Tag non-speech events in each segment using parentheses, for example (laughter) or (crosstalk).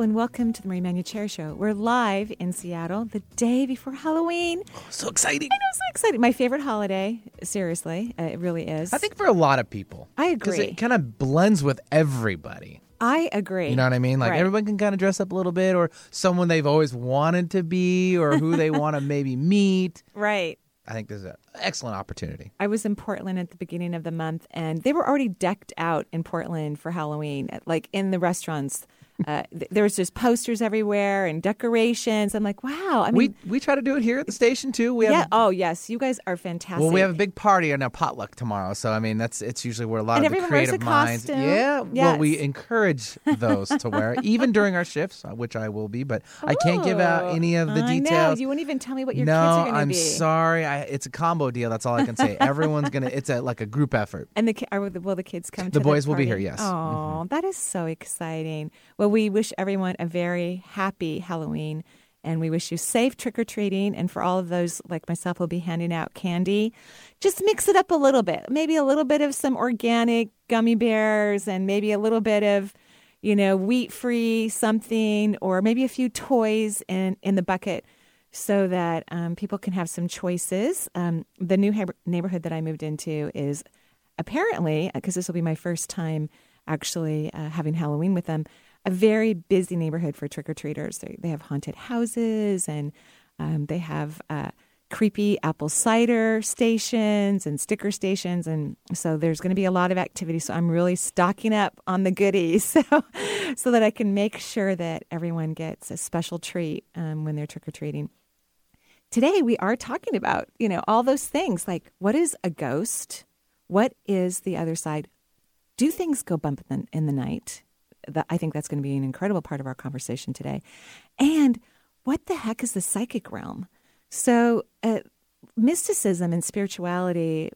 Hello and welcome to the Marie Manuchehri Show. We're live in Seattle the day before Halloween. Oh, so exciting. I know, so excited. My favorite holiday, seriously. Uh, it really is. I think for a lot of people. I agree. Because it kind of blends with everybody. I agree. You know what I mean? Like Right. everyone can kind of dress up a little bit or someone they've always wanted to be or who they want to (laughs) maybe meet. Right. I think this is an excellent opportunity. I was in Portland at the beginning of the month, and they were already decked out in Portland for Halloween, like in the restaurants. Uh, th- there was just posters everywhere and decorations. I'm like, wow. I mean, we we try to do it here at the station too. We yeah. Oh, yes. You guys are fantastic. well, we have a big party and a potluck tomorrow. So I mean, that's it's usually where a lot And of the everyone wears a creative minds. costume. Yeah. Well, we encourage those to wear (laughs) even during our shifts, uh, which I will be, but I can't give out Oh, any of the I know. details. You wouldn't even tell me what your no, kids are going to be. No, I'm sorry. I, it's a combo deal. That's all I can say. Everyone's gonna. It's a like a group effort. And the are, will the kids come? The to the boys will be here, yes. Mm-hmm. Oh, that is so exciting. Well, we wish everyone a very happy Halloween, and we wish you safe trick or treating. And for all of those like myself, who'll be handing out candy, just mix it up a little bit. Maybe a little bit of some organic gummy bears, and maybe a little bit of you know wheat free something, or maybe a few toys in in the bucket so that um, people can have some choices. Um, the new heb- neighborhood that I moved into is apparently, because this will be my first time actually uh, having Halloween with them, a very busy neighborhood for trick or treaters. They, have haunted houses and um, they have uh, creepy apple cider stations and sticker stations. And so there's going to be a lot of activity. So I'm really stocking up on the goodies (laughs) so, so that I can make sure that everyone gets a special treat um, when they're trick or treating today we are talking about you know all those things like what is a ghost what is the other side do things go bump in the, in the night that i think that's going to be an incredible part of our conversation today. And what the heck is the psychic realm? So uh, mysticism and spirituality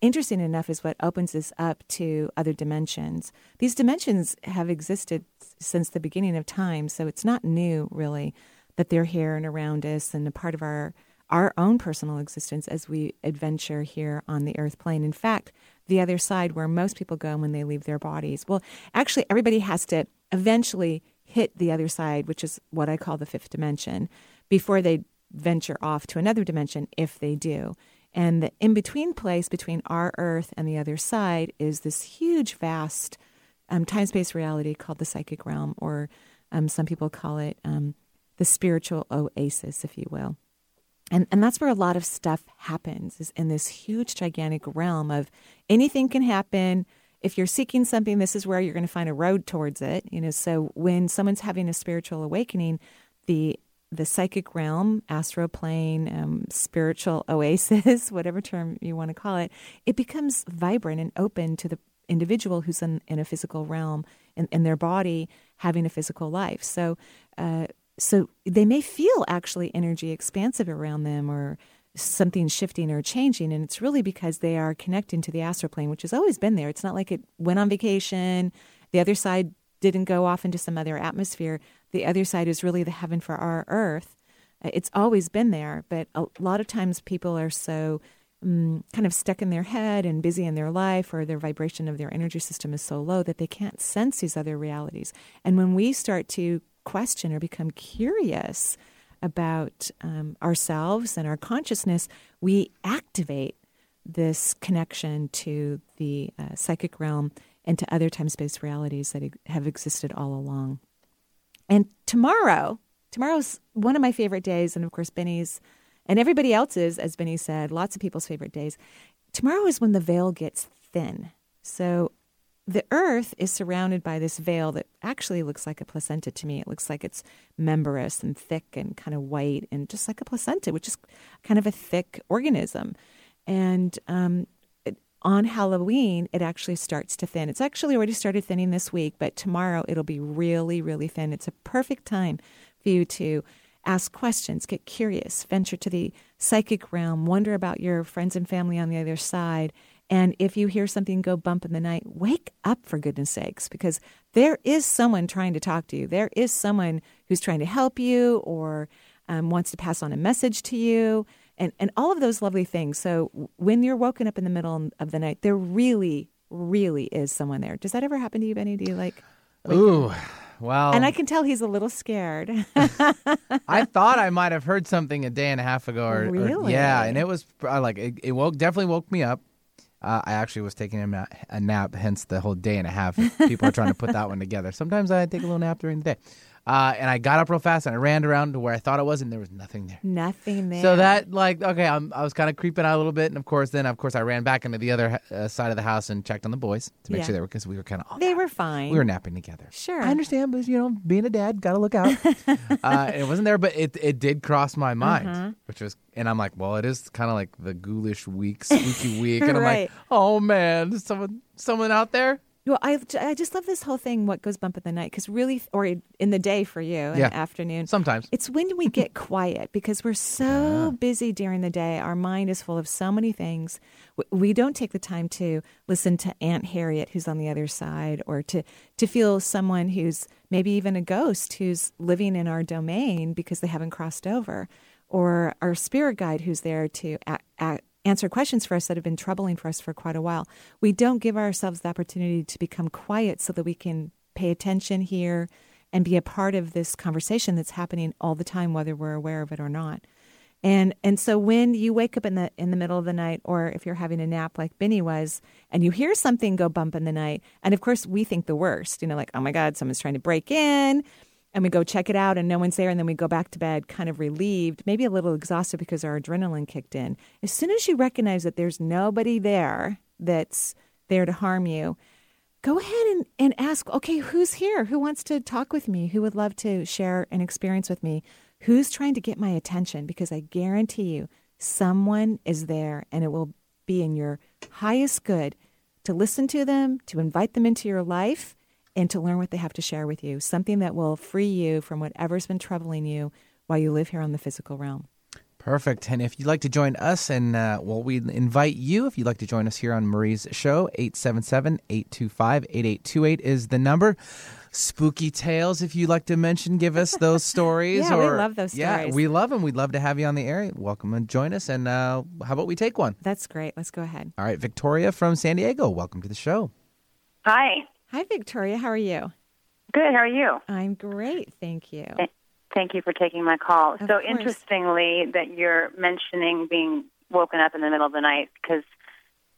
interesting enough is what opens us up to other dimensions. These dimensions have existed since the beginning of time so it's not new really that they're here and around us and a part of our our own personal existence as we adventure here on the earth plane. In fact, the other side where most people go when they leave their bodies. Well, actually everybody has to eventually hit the other side, which is what I call the fifth dimension, before they venture off to another dimension if they do. And the in between place between our earth and the other side is this huge, vast um, time space reality called the psychic realm, or um, some people call it um, the spiritual oasis, if you will. And, and that's where a lot of stuff happens is in this huge gigantic realm of anything can happen. If you're seeking something this is where you're going to find a road towards it you know? So when someone's having a spiritual awakening the the psychic realm astral plane um, spiritual oasis (laughs) whatever term you want to call it it becomes vibrant and open to the individual who's in, in a physical realm in, in their body having a physical life. So uh, so they may feel actually energy expansive around them or something shifting or changing and it's really because they are connecting to the astral plane which has always been there. It's not like it went on vacation the other side didn't go off into some other atmosphere the other side is really the heaven for our earth. It's always been there but a lot of times people are so um, kind of stuck in their head and busy in their life or their vibration of their energy system is so low that they can't sense these other realities. And when we start to question or become curious about um, ourselves and our consciousness, we activate this connection to the uh, psychic realm and to other time space realities that have existed all along. And tomorrow, tomorrow's one of my favorite days, and of course, Benny's and everybody else's, as Benny said, lots of people's favorite days. Tomorrow is when the veil gets thin. So the earth is surrounded by this veil that actually looks like a placenta to me. It looks like it's membranous and thick and kind of white and just like a placenta, which is kind of a thick organism. And um, it, on Halloween, it actually starts to thin. It's actually already started thinning this week, but tomorrow it'll be really, really thin. It's a perfect time for you to ask questions, get curious, venture to the psychic realm, wonder about your friends and family on the other side. And if you hear something go bump in the night, wake up for goodness sakes, because there is someone trying to talk to you. There is someone who's trying to help you or um, wants to pass on a message to you, and, and all of those lovely things. So when you're woken up in the middle of the night, there really, really is someone there. Does that ever happen to you, Benny? Do you like? Ooh, well. And I can tell he's a little scared. (laughs) I (laughs) thought I might have heard something a day and a half ago. Or, or- Really? yeah, and it was uh, like it, it woke definitely woke me up. Uh, I actually was taking a, a nap, hence the whole day and a half. People are trying to put that one together. Sometimes I take a little nap during the day. Uh, and I got up real fast and I ran around to where I thought it was, and there was nothing there. Nothing there. So that like okay, I'm, I was kind of creeping out a little bit, and of course, then of course I ran back into the other uh, side of the house and checked on the boys to make Yeah. sure they were because we were kind of they were fine. we were napping together. Sure. I understand, but you know, being a dad, gotta look out. (laughs) uh, it wasn't there, but it it did cross my mind, Uh-huh. which was, and I'm like, well, it is kind of like the ghoulish week, spooky (laughs) week, and I'm like, oh man, someone someone out there. Well, I I just love this whole thing. What goes bump in the night? Because really, or in the day for you, in Yeah. the afternoon. Sometimes. It's when we get (laughs) quiet because we're so ah. busy during the day. Our mind is full of so many things. We don't take the time to listen to Aunt Harriet, who's on the other side, or to to feel someone who's maybe even a ghost who's living in our domain because they haven't crossed over, or our spirit guide who's there to act, a- answer questions for us that have been troubling for us for quite a while. We don't give ourselves the opportunity to become quiet so that we can pay attention here and be a part of this conversation that's happening all the time whether we're aware of it or not. And and so when you wake up in the in the middle of the night or if you're having a nap like Benny was and you hear something go bump in the night and of course we think the worst, you know like oh my god someone's trying to break in and we go check it out and no one's there and then we go back to bed kind of relieved, maybe a little exhausted because our adrenaline kicked in. As soon as you recognize that there's nobody there that's there to harm you, go ahead and, and ask, okay, who's here? Who wants to talk with me? Who would love to share an experience with me? Who's trying to get my attention? Because I guarantee you, someone is there and it will be in your highest good to listen to them, to invite them into your life, and to learn what they have to share with you. Something that will free you from whatever's been troubling you while you live here on the physical realm. Perfect. And if you'd like to join us, and uh, well, we invite you, if you'd like to join us here on Marie's show, 877 825 8828 is the number. Spooky tales, if you'd like to mention, give us (laughs) those stories. Yeah, we love those Yeah, stories. we love them. We'd love to have you on the air. Welcome and join us. And uh, how about we take one? That's great. Let's go ahead. All right, Victoria from San Diego, welcome to the show. Hi. Hi, Victoria. How are you? Good. How are you? I'm great. Thank you. Thank you for taking my call. Of so course. interestingly, that you're mentioning being woken up in the middle of the night because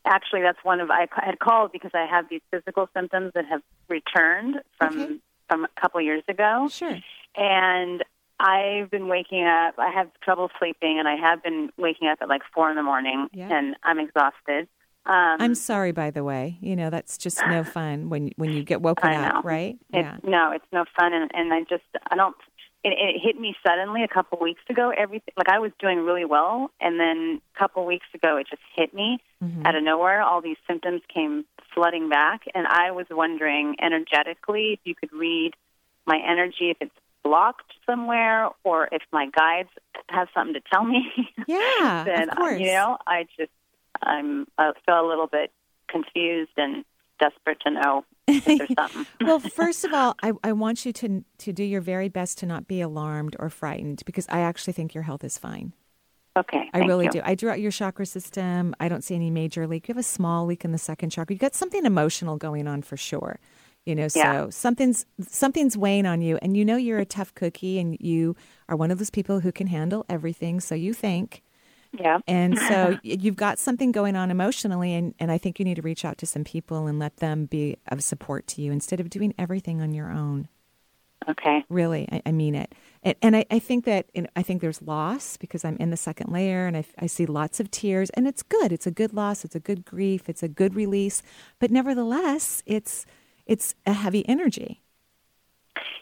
actually that's one of I had called because I have these physical symptoms that have returned from Okay. from a couple years ago, Sure. and I've been waking up. I have trouble sleeping, and I have been waking up at like four in the morning, Yeah. and I'm exhausted. Um, I'm sorry, by the way. You know that's just no (laughs) fun when when you get woken up, right? It's, No, it's no fun, and, and I just I don't. It, it hit me suddenly a couple weeks ago. Everything like I was doing really well, and then a couple weeks ago it just hit me Mhm. out of nowhere. All these symptoms came flooding back, and I was wondering energetically if you could read my energy if it's blocked somewhere or if my guides have something to tell me. (laughs) Yeah, then of course. you know I just I'm I feel a little bit confused and desperate to know if there's (laughs) something. well, (laughs) first of all, I, I want you to to do your very best to not be alarmed or frightened because I actually think your health is fine. Okay, I really you. do. I drew out your chakra system. I don't see any major leak. You have a small leak in the second chakra. You got something emotional going on for sure. You know, so Yeah. something's something's weighing on you, and you know you're a tough cookie, and you are one of those people who can handle everything. So you think, Yeah. and so (laughs) you've got something going on emotionally, and, and I think you need to reach out to some people and let them be of support to you instead of doing everything on your own. Okay. Really, I, I mean it. And, and I, I think that you know, I think there's loss because I'm in the second layer and I, I see lots of tears, and it's good. It's a good loss. It's a good grief. It's a good release. But nevertheless, it's it's a heavy energy,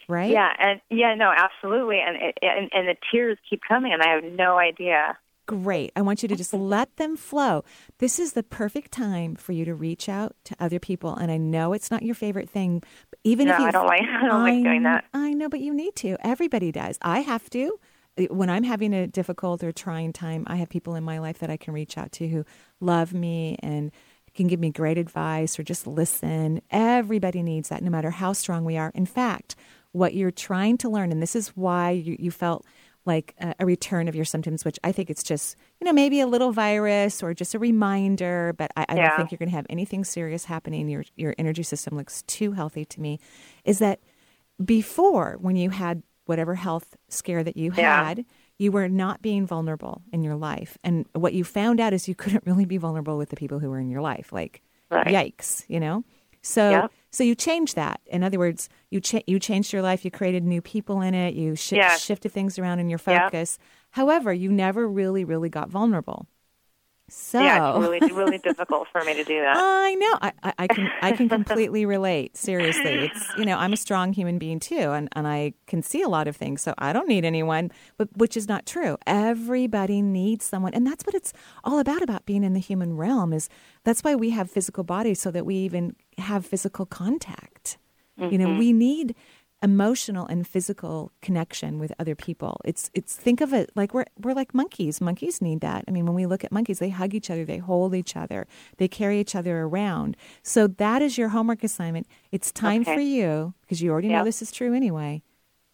right? Yeah, and yeah, no, absolutely, and it, and and the tears keep coming, and I have no idea great. I want you to just let them flow. This is the perfect time for you to reach out to other people. And I know it's not your favorite thing, but even No, if you I don't like (laughs) I don't like doing that. I know, but you need to. Everybody does. I have to. When I'm having a difficult or trying time, I have people in my life that I can reach out to who love me and can give me great advice or just listen. Everybody needs that, no matter how strong we are. In fact, what you're trying to learn, and this is why you, you felt like a, a return of your symptoms, which I think it's just, you know, maybe a little virus or just a reminder, but I, I don't think you're going to have anything serious happening. Your, your energy system looks too healthy to me. Is that before, when you had whatever health scare that you Yeah. had, you were not being vulnerable in your life. And what you found out is you couldn't really be vulnerable with the people who were in your life. Like, Right. yikes, you know? So, Yep. So you changed that. In other words, you cha- you changed your life. You created new people in it. You shi Yes. shifted things around in your Yep. focus. However, you never really, really got vulnerable. So, Yeah, it's really really difficult for me to do that. I know. I, I, I can I can (laughs) completely relate. Seriously, it's you know I'm a strong human being too, and, and I can see a lot of things, so I don't need anyone. But which is not true. Everybody needs someone, and that's what it's all about. About being in the human realm is that's why we have physical bodies, so that we even have physical contact. You know, mm-hmm. we need emotional and physical connection with other people. It's it's think of it like we're we're like monkeys. Monkeys need that. I mean, when we look at monkeys, they hug each other, they hold each other, they carry each other around. So that is your homework assignment. It's time Okay. for you because you already know this is true anyway.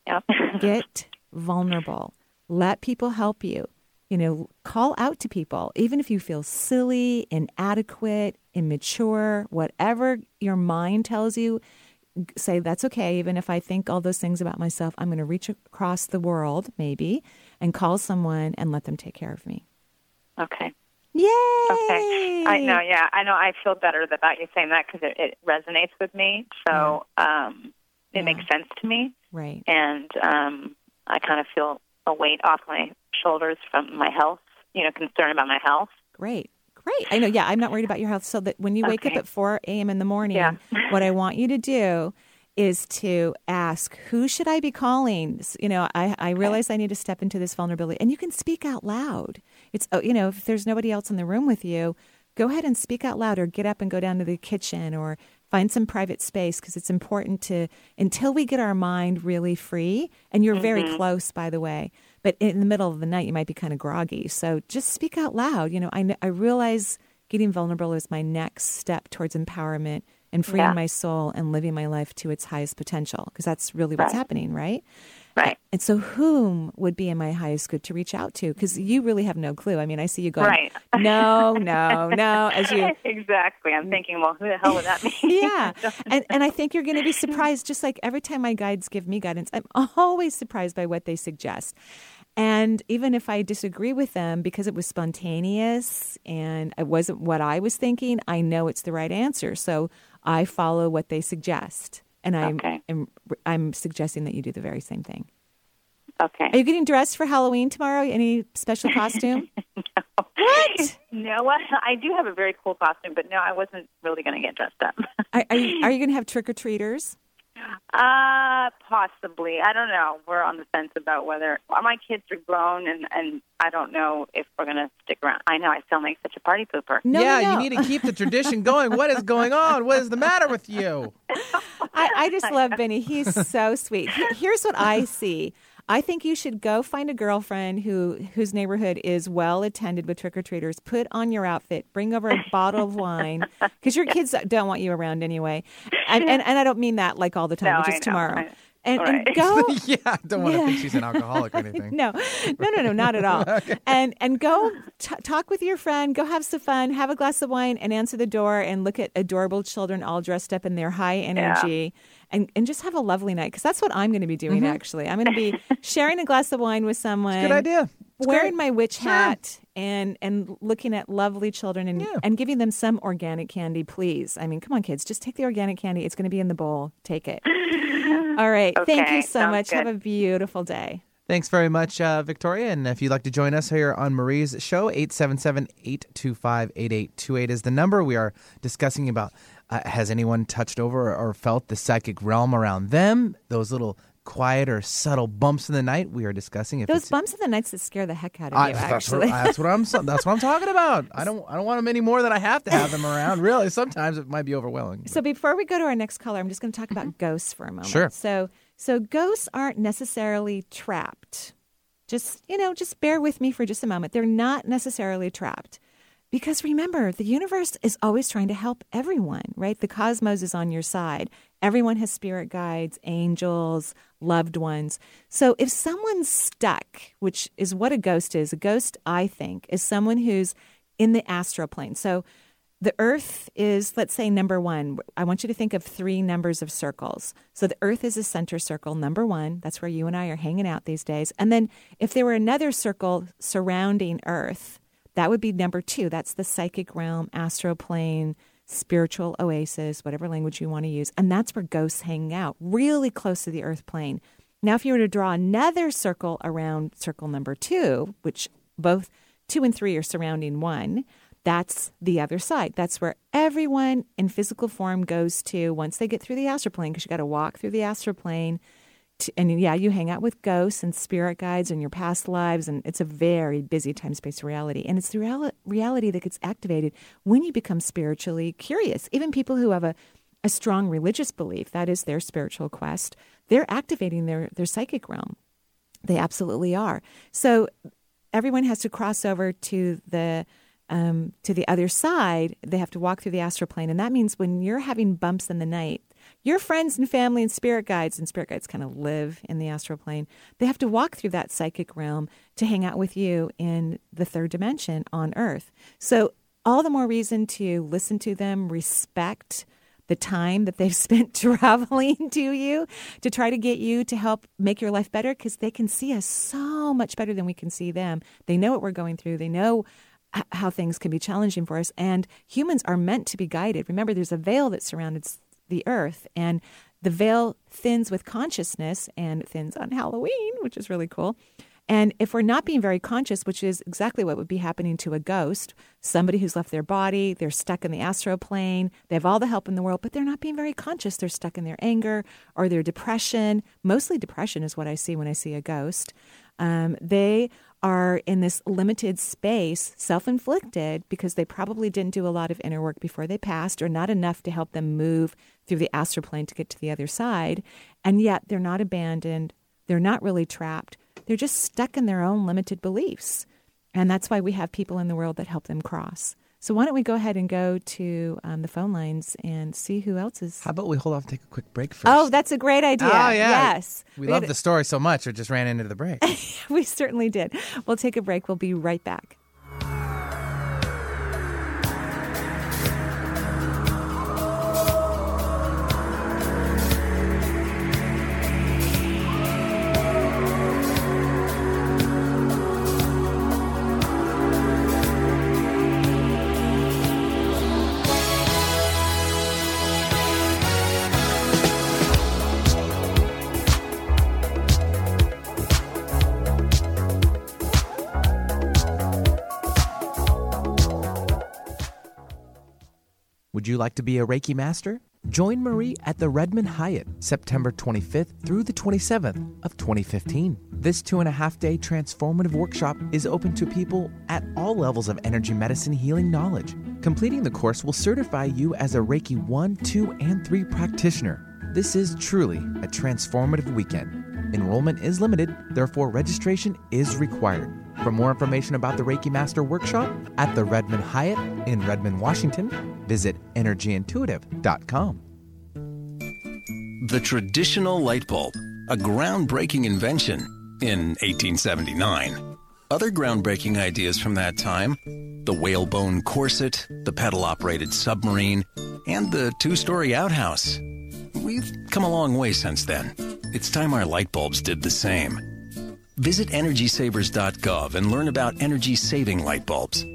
Yep. (laughs) Get vulnerable. Let people help you. You know, call out to people, even if you feel silly, inadequate, immature, whatever your mind tells you, say that's okay. Even if I think all those things about myself, I'm going to reach across the world, maybe, and call someone and let them take care of me. okay. Yay! Okay. I know. Yeah, I know. I feel better about you saying that because it, it resonates with me. So um, it Yeah. makes sense to me, Right. and um, I kind of feel a weight off my shoulders from my health. You know, concern about my health. Great. Great. I know. Yeah, I'm not worried about your health. So that when you wake up at 4 a.m. in the morning, Yeah. what I (laughs) want you to do is to ask, who should I be calling? You know, I, I realize I need to step into this vulnerability. And you can speak out loud. It's, oh, you know, if there's nobody else in the room with you, go ahead and speak out loud or get up and go down to the kitchen or find some private space because it's important to, until we get our mind really free, and you're very mm-hmm. close, by the way, but in the middle of the night, you might be kind of groggy. So just speak out loud. You know, I, I realize getting vulnerable is my next step towards empowerment and freeing Yeah. my soul and living my life to its highest potential because that's really what's Right. happening, right? Right. And so, whom would be in my highest good to reach out to? Because you really have no clue. I mean, I see you going, Right. no, no, no, as you (laughs) exactly. I'm mm. thinking, well, who the hell would that mean? (laughs) yeah (laughs) and and i think you're going to be surprised just like every time my guides give me guidance i'm always surprised by what they suggest and even if i disagree with them because it was spontaneous and it wasn't what i was thinking i know it's the right answer so i follow what they suggest and i'm Okay. I'm, I'm suggesting that you do the very same thing Okay. are you getting dressed for halloween tomorrow any special (laughs) costume what No. I do have a very cool costume, but no, I wasn't really going to get dressed up. are, are you, (laughs) are you going to have trick-or-treaters Uh, possibly. I don't know. We're on the fence about whether well, my kids are grown, and and I don't know if we're gonna stick around. I know I sound like such a party pooper. no yeah, no, no. you need to keep the tradition going. What is going on? What is the matter with you? I, I just love Benny. He's so sweet. He- Here's what I see. I think you should go find a girlfriend who whose neighborhood is well attended with trick or treaters. Put on your outfit, bring over a bottle of wine (laughs) because your kids don't want you around anyway. (laughs) And, and and I don't mean that like all the time, No, just tomorrow. I- And, and go (laughs) yeah, I don't want to think she's an alcoholic or anything. no, no, no, no, not at all. And and go t- talk with your friend. Go have some fun. Have a glass of wine and answer the door and look at adorable children all dressed up in their high energy. And, and just have a lovely night because that's what I'm going to be doing. Actually, I'm going to be (laughs) sharing a glass of wine with someone. Good idea. It's wearing great. my witch hat and and looking at lovely children and Yeah. and giving them some organic candy, please. I mean, come on, kids, just take the organic candy. It's going to be in the bowl. Take it. (laughs) All right. Thank you so much. Have a beautiful day. Thanks very much, uh, Victoria. And if you'd like to join us here on Marie's show, 877-825-8828 is the number. We are discussing about uh, has anyone touched over or felt the psychic realm around them? Those little quiet or subtle bumps in the night, we are discussing if Those bumps in the nights that scare the heck out of I, you. that's, Actually, what, that's what I'm. That's what I'm talking about. I (laughs) don't. I don't want them any more than I have to have them around. (laughs) Really, sometimes it might be overwhelming. So before we go to our next caller, I'm just going to talk about ghosts for a moment. Sure. So so ghosts aren't necessarily trapped. Just you know, just bear with me for just a moment. They're not necessarily trapped. Because remember, the universe is always trying to help everyone, right? The cosmos is on your side. Everyone has spirit guides, angels, loved ones. So if someone's stuck, which is what a ghost is, a ghost, I think, is someone who's in the astral plane. So the earth is, let's say, number one. I want you to think of three numbers of circles. So the earth is a center circle, number one. That's where you and I are hanging out these days. And then if there were another circle surrounding earth, that would be number two. That's the psychic realm, astral plane, spiritual oasis, whatever language you want to use. And that's where ghosts hang out, really close to the earth plane. Now, if you were to draw another circle around circle number two, which both two and three are surrounding one, that's the other side. That's where everyone in physical form goes to once they get through the astral plane, because you got to walk through the astral plane. And yeah, you hang out with ghosts and spirit guides and your past lives, and it's a very busy time space reality. And it's the real, reality that gets activated when you become spiritually curious. Even people who have a, a strong religious belief, that is their spiritual quest, they're activating their, their psychic realm. They absolutely are. So everyone has to cross over to the um, to the other side. They have to walk through the astral plane, and that means when you're having bumps in the night, your friends and family and spirit guides and spirit guides kind of live in the astral plane. They have to walk through that psychic realm to hang out with you in the third dimension on Earth. So all the more reason to listen to them, respect the time that they've (laughs) spent (laughs) traveling to you to try to get you to help make your life better because they can see us so much better than we can see them. They know what we're going through. They know how things can be challenging for us. And humans are meant to be guided. Remember, there's a veil that surrounds the earth, and the veil thins with consciousness and thins on Halloween, which is really cool. And if we're not being very conscious, which is exactly what would be happening to a ghost, somebody who's left their body, they're stuck in the astral plane, they have all the help in the world, but they're not being very conscious. They're stuck in their anger or their depression. Mostly depression is what I see when I see a ghost. Um, they are in this limited space, self inflicted, because they probably didn't do a lot of inner work before they passed, or not enough to help them move through the astral plane to get to the other side. And yet they're not abandoned, they're not really trapped, they're just stuck in their own limited beliefs. And that's why we have people in the world that help them cross. So why don't we go ahead and go to um, the phone lines and see who else is? How about we hold off and take a quick break first? Oh, that's a great idea. Oh, yeah. Yes. we, We love had- the story so much, it just ran into the break. (laughs) we certainly did. We'll take a break. We'll be right back. Would you like to be a Reiki master? Join Marie at the Redmond Hyatt September 25th through the 27th of 2015. This two and a half day transformative workshop is open to people at all levels of energy medicine healing knowledge. Completing the course will certify you as a Reiki 1, 2, and 3 practitioner. This is truly a transformative weekend. Enrollment is limited, therefore, registration is required. For more information about the Reiki Master Workshop at the Redmond Hyatt in Redmond, Washington, visit energyintuitive.com. The traditional light bulb, a groundbreaking invention in 1879. Other groundbreaking ideas from that time the whalebone corset, the pedal operated submarine, and the two story outhouse. We've come a long way since then. It's time our light bulbs did the same. Visit EnergySavers.gov and learn about energy saving light bulbs.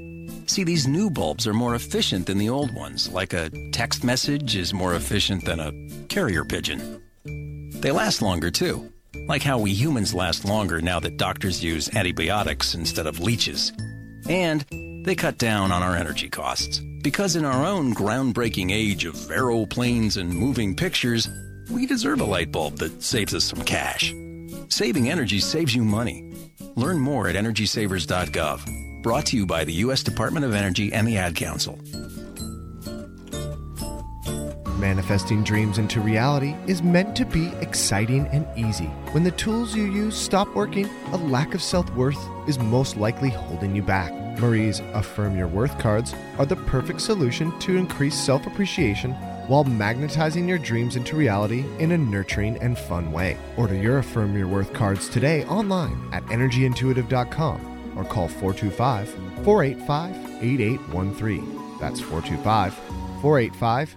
See, these new bulbs are more efficient than the old ones, like a text message is more efficient than a carrier pigeon. They last longer, too, like how we humans last longer now that doctors use antibiotics instead of leeches. And they cut down on our energy costs. Because in our own groundbreaking age of aeroplanes and moving pictures, We deserve a light bulb that saves us some cash. Saving energy saves you money. Learn more at EnergySavers.gov. Brought to you by the U.S. Department of Energy and the Ad Council. Manifesting dreams into reality is meant to be exciting and easy. When the tools you use stop working, a lack of self worth is most likely holding you back. Marie's Affirm Your Worth cards are the perfect solution to increase self appreciation while magnetizing your dreams into reality in a nurturing and fun way. Order your Affirm Your Worth cards today online at energyintuitive.com or call 425 485 8813. That's 425 485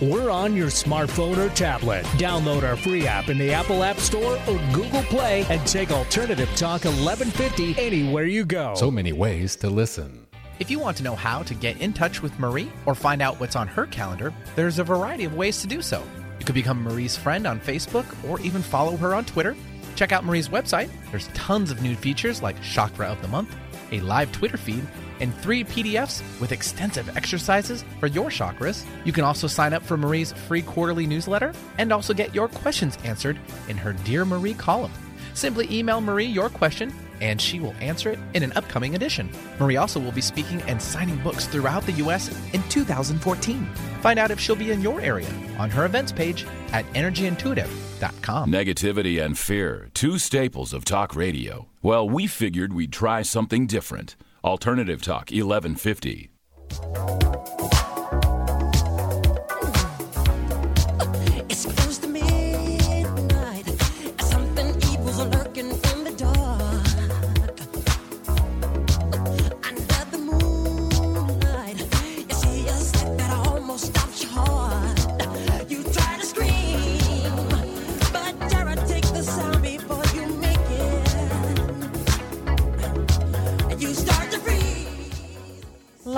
we're on your smartphone or tablet. Download our free app in the Apple App Store or Google Play and take Alternative Talk 1150 anywhere you go. So many ways to listen. If you want to know how to get in touch with Marie or find out what's on her calendar, there's a variety of ways to do so. You could become Marie's friend on Facebook or even follow her on Twitter. Check out Marie's website. There's tons of new features like Chakra of the Month, a live Twitter feed, and three PDFs with extensive exercises for your chakras. You can also sign up for Marie's free quarterly newsletter and also get your questions answered in her Dear Marie column. Simply email Marie your question and she will answer it in an upcoming edition. Marie also will be speaking and signing books throughout the U.S. in 2014. Find out if she'll be in your area on her events page at energyintuitive.com. Negativity and fear, two staples of talk radio. Well, we figured we'd try something different. Alternative Talk 1150.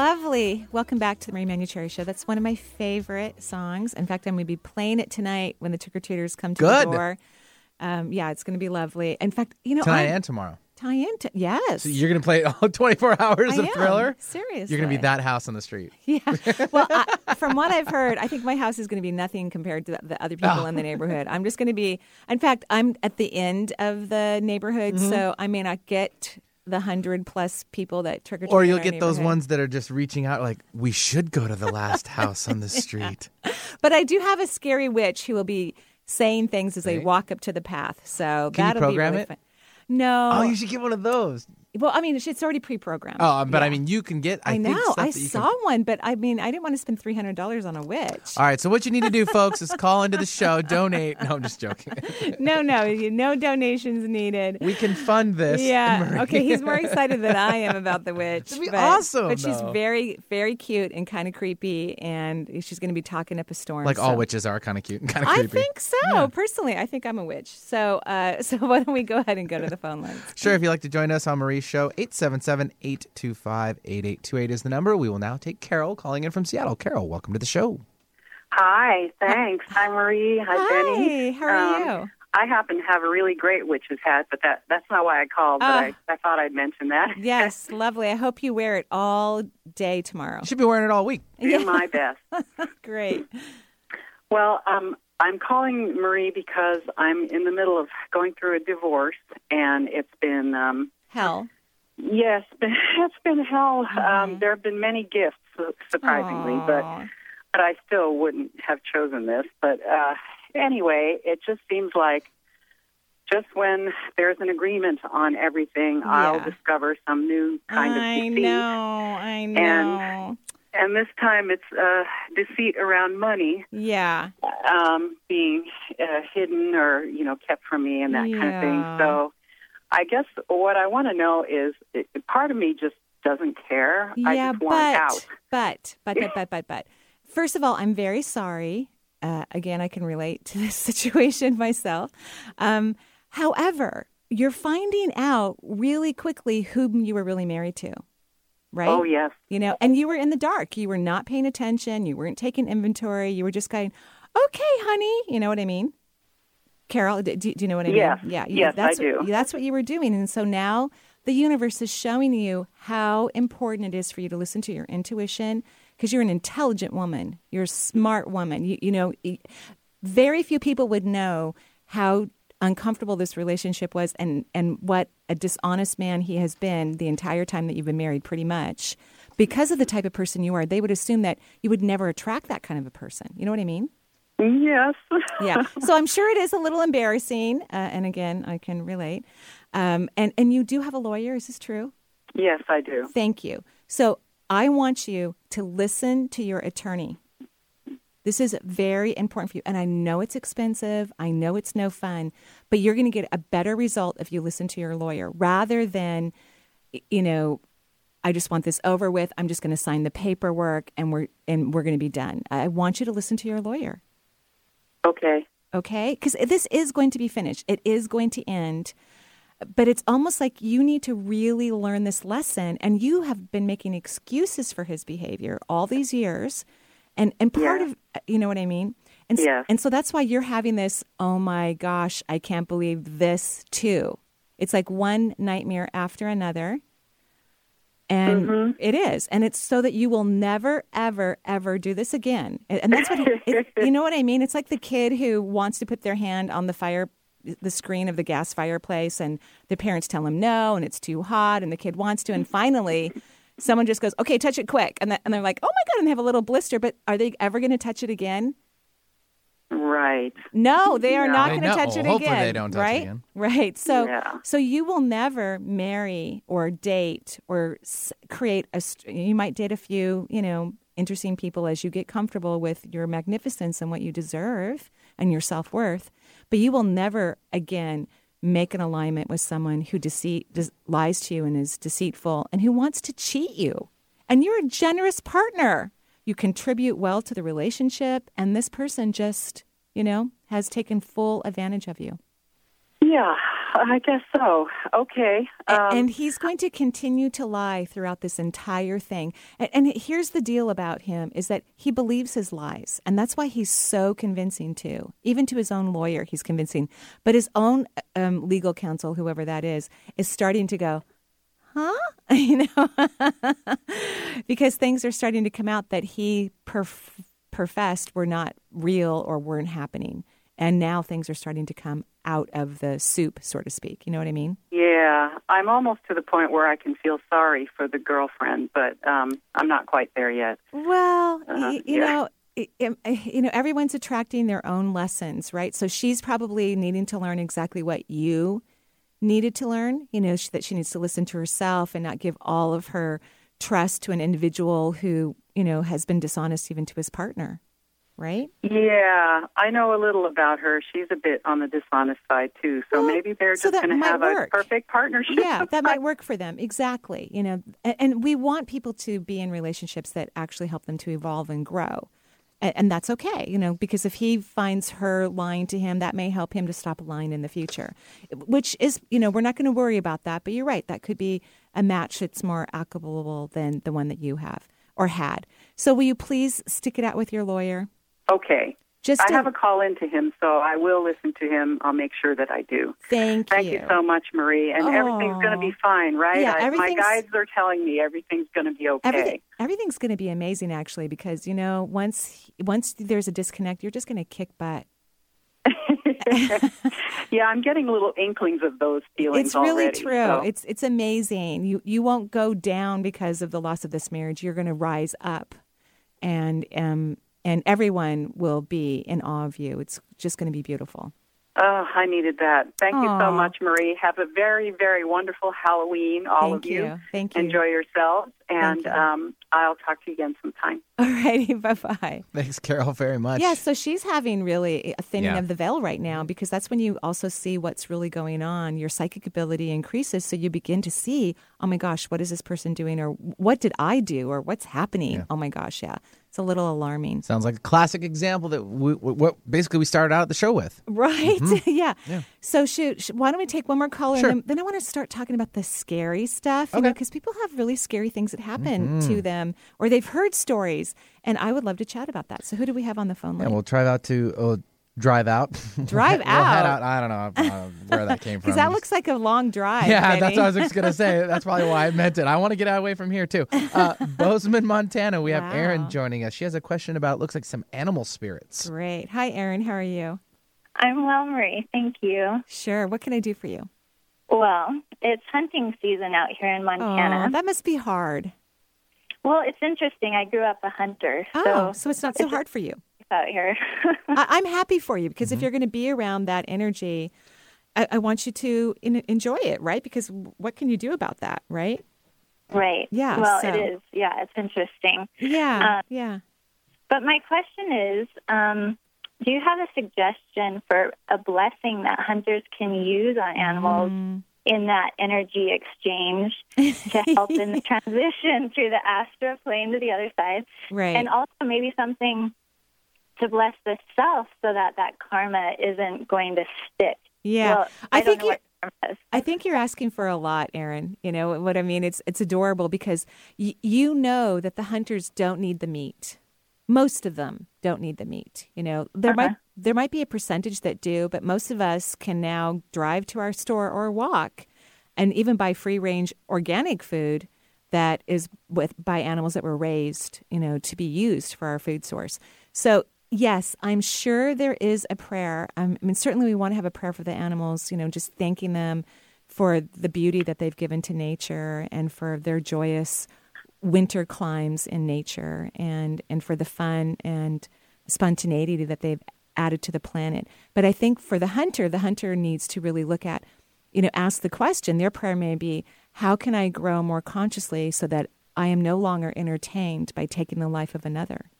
Lovely. Welcome back to the Marie Manuchehri Show. That's one of my favorite songs. In fact, I'm going to be playing it tonight when the trick or treaters come to Good. the door. Um, yeah, it's going to be lovely. In fact, you know, Tonight I, and tomorrow. tie into yes. So you're going to play all (laughs) 24 hours I of am. Thriller? Seriously, You're going to be that house on the street. (laughs) Yeah. Well, I, from what I've heard, I think my house is going to be nothing compared to the, the other people in the (laughs) neighborhood. I'm just going to be. In fact, I'm at the end of the neighborhood, Mm-hmm. so I may not get the hundred plus people that trick or treat. Or you'll get those ones that are just reaching out like, we should go to the last (laughs) house on the street. (laughs) But I do have a scary witch who will be saying things as they walk up to the path. So Can you that'll program be really it? fun. No. Oh, you should get one of those. Well, I mean, it's already pre-programmed. Oh, but I mean, you can get. I, I, know. I saw Can... one, but I mean, I didn't want to spend three hundred dollars on a witch. All right, so what you need to do, folks, is call into the show, donate. No, I'm just joking. (laughs) no, no, no donations needed. We can fund this. Yeah. (laughs) Marie. Okay. He's more excited than I am about the witch. That'd be but, awesome, But she's though. very, very cute and kind of creepy, and she's going to be talking up a storm. Like all witches are kind of cute and kind of creepy. I think so. Personally, I think I'm a witch. So, uh, (laughs) so why don't we go ahead and go to the phone lines? Sure, if you'd like to join us on Marie's show, 877-825-8828 is the number. We will now take Carol calling in from Seattle. Carol, welcome to the show. Hi, thanks. Hi, Marie. Hi, Hi, Benny. how are you? I happen to have a really great witch's hat, but that that's not why I called. But Ah. I, I thought I'd mention that. (laughs) Yes, lovely. I hope you wear it all day tomorrow. You should be wearing it all week. Do my best. (laughs) Great. Well, um, I'm calling Marie because I'm in the middle of going through a divorce, and it's been um, Hell. Yes, (laughs) it's been hell. Mm-hmm. Um, there have been many gifts, su- surprisingly, but but I still wouldn't have chosen this. But uh, anyway, it just seems like just when there's an agreement on everything, I'll discover some new kind I of deceit. I know. I know. And this time it's uh, deceit around money yeah. um, being uh, hidden or you know kept from me and that kind of thing. So I guess what I want to know is it, part of me just doesn't care. I Yeah, but, out. but, but, but, but, but, but. (laughs) First of all, I'm very sorry. Uh, again, I can relate to this (laughs) situation myself. Um, however, you're finding out really quickly whom you were really married to. right? Oh, yes. You know, and you were in the dark. You were not paying attention. You weren't taking inventory. You were just going, okay, honey. You know what I mean? Carol, do, do you know what I mean? Yeah. you- Yes, I that's do. What, that's what you were doing. And so now the universe is showing you how important it is for you to listen to your intuition because you're an intelligent woman. You're a smart woman. You, you know, very few people would know how uncomfortable this relationship was and, and what a dishonest man he has been the entire time that you've been married, pretty much. Because of the type of person you are, they would assume that you would never attract that kind of a person. You know what I mean? Yes. yeah. So I'm sure it is a little embarrassing. Uh, and again, I can relate. Um, and, and you do have a lawyer. Is this true? Yes, I do. Thank you. So I want you to listen to your attorney. This is very important for you. And I know it's expensive. I know it's no fun, but you're going to get a better result if you listen to your lawyer rather than, you know, I just want this over with. I'm just going to sign the paperwork and we're and we're going to be done. I want you to listen to your lawyer. Okay. Okay? Because this is going to be finished. It is going to end. But it's almost like you need to really learn this lesson. And you have been making excuses for his behavior all these years. And, and part Yeah. of, you know what I mean? And, s- Yes. and so that's why you're having this, oh my gosh, I can't believe this too. It's like one nightmare after another. And Mm-hmm. it is. And it's so that you will never, ever, ever do this again. And that's what, it- (laughs) you know what I mean? It's like the kid who wants to put their hand on the fire, the screen of the gas fireplace, and the parents tell him no, and it's too hot, and the kid wants to. And finally, someone just goes, okay, touch it quick. And, that, and they're like, oh my God, and they have a little blister, but are they ever going to touch it again? Right. No, (laughs) they are No. not going to know. touch it Hopefully again. they don't touch it right? again. Right. So, Yeah. so you will never marry or date or s- create a. st- You might date a few, you know, interesting people as you get comfortable with your magnificence and what you deserve and your self worth, but you will never again make an alignment with someone who deceit des- lies to you and is deceitful and who wants to cheat you. And you're a generous partner. You contribute well to the relationship, and this person just, you know, has taken full advantage of you. Yeah, I guess so. Okay. Um, and he's going to continue to lie throughout this entire thing. And, and here's the deal about him is that he believes his lies. And that's why he's so convincing too. Even to his own lawyer, he's convincing. But his own um, legal counsel, whoever that is, is starting to go, huh? (laughs) you know, (laughs) because things are starting to come out that he perf- professed were not real or weren't happening. And now things are starting to come out of the soup, so to speak. You know what I mean? yeah, I'm almost to the point where I can feel sorry for the girlfriend, but um, I'm not quite there yet. Well, Uh-huh, y- you yeah. know, you know, everyone's attracting their own lessons, right? So she's probably needing to learn exactly what you needed to learn. You know, that she needs to listen to herself and not give all of her trust to an individual who, you know, has been dishonest even to his partner, right? Yeah, I know a little about her. She's a bit on the dishonest side too, so Well, maybe they're so just that going to might have work. a perfect partnership. yeah, that might work for them. Exactly. You know, and, and we want people to be in relationships that actually help them to evolve and grow. And, and that's okay, you know, because if he finds her lying to him, that may help him to stop lying in the future. Which is, you know, we're not going to worry about that. But you're right, that could be a match that's more applicable than the one that you have or had. So will you please stick it out with your lawyer? Okay. Just I to- have a call in to him, so I will listen to him. I'll make sure that I do. Thank, Thank you so much, Marie. And everything's going to be fine, right? Yeah, I, my guides are telling me everything's going to be okay. Everything, everything's going to be amazing, actually, because you know once once there's a disconnect, you're just going to kick butt. (laughs) yeah, I'm getting little inklings of those feelings It's really already, true. so- It's it's amazing. You you won't go down because of the loss of this marriage. You're going to rise up, and um and everyone will be in awe of you. It's just going to be beautiful. Oh, I needed that. Thank you so much, Marie. Have a very, very wonderful Halloween, all Thank of you. you. Thank you. Enjoy yourselves, and you. um, I'll talk to you again sometime. (laughs) All righty, bye bye. Thanks, Carol, very much. Yeah, so she's having really a thinning Yeah. of the veil right now because that's when you also see what's really going on. Your psychic ability increases, so you begin to see, oh my gosh, what is this person doing, or what did I do, or what's happening? Oh my gosh, yeah. It's a little alarming. Sounds like a classic example that we, what basically we started out the show with. Right? (laughs) yeah. Yeah. So, shoot, sh- why don't we take one more caller? Sure. And then, then I want to start talking about the scary stuff, you Okay. because people have really scary things that happen Mhm. to them or they've heard stories. And I would love to chat about that. So, who do we have on the phone? Yeah, line? we'll try out to uh, drive out. (laughs) Drive We'll head out? out. I don't know uh, where that came (laughs) from. Because that looks like a long drive. Yeah, baby. that's what I was just gonna say. (laughs) That's probably why I meant it. I want to get out away from here too. Uh, Bozeman, Montana. We have Wow. Erin joining us. She has a question about looks like some animal spirits. Great. Hi, Erin. How are you? I'm well, Marie. Thank you. Sure. What can I do for you? Well, it's hunting season out here in Montana. Oh, that must be hard. well, it's interesting. I grew up a hunter, Oh, so so it's not so hard for you. (laughs) out here. I, (laughs) I'm happy for you because Mm-hmm. if you're going to be around that energy, I, I want you to in, enjoy it, right? Because what can you do about that, right? right. Yeah, Well, so- it is. Yeah, it's interesting. Yeah, Uh, yeah. But my question is, um, do you have a suggestion for a blessing that hunters can use on animals Mm. in that energy exchange (laughs) to help in the transition through the astral plane to the other side? Right. And also maybe something to bless the self so that that karma isn't going to stick. Yeah. Well, I I, think you- what karma is. I think you're asking for a lot, Aaron. You know what I mean? It's it's adorable because y- you know that the hunters don't need the meat. Most of them don't need the meat. You know, there might Uh-huh. there might be a percentage that do, but most of us can now drive to our store or walk, and even buy free range organic food that is with by animals that were raised, you know, to be used for our food source. So yes, I'm sure there is a prayer. Um, I mean, certainly we want to have a prayer for the animals. You know, just thanking them for the beauty that they've given to nature and for their joyous winter climbs in nature and and for the fun and spontaneity that they've added to the planet. But I think for the hunter, the hunter needs to really look at, you know, ask the question. Their prayer may be, how can I grow more consciously so that I am no longer entertained by taking the life of another?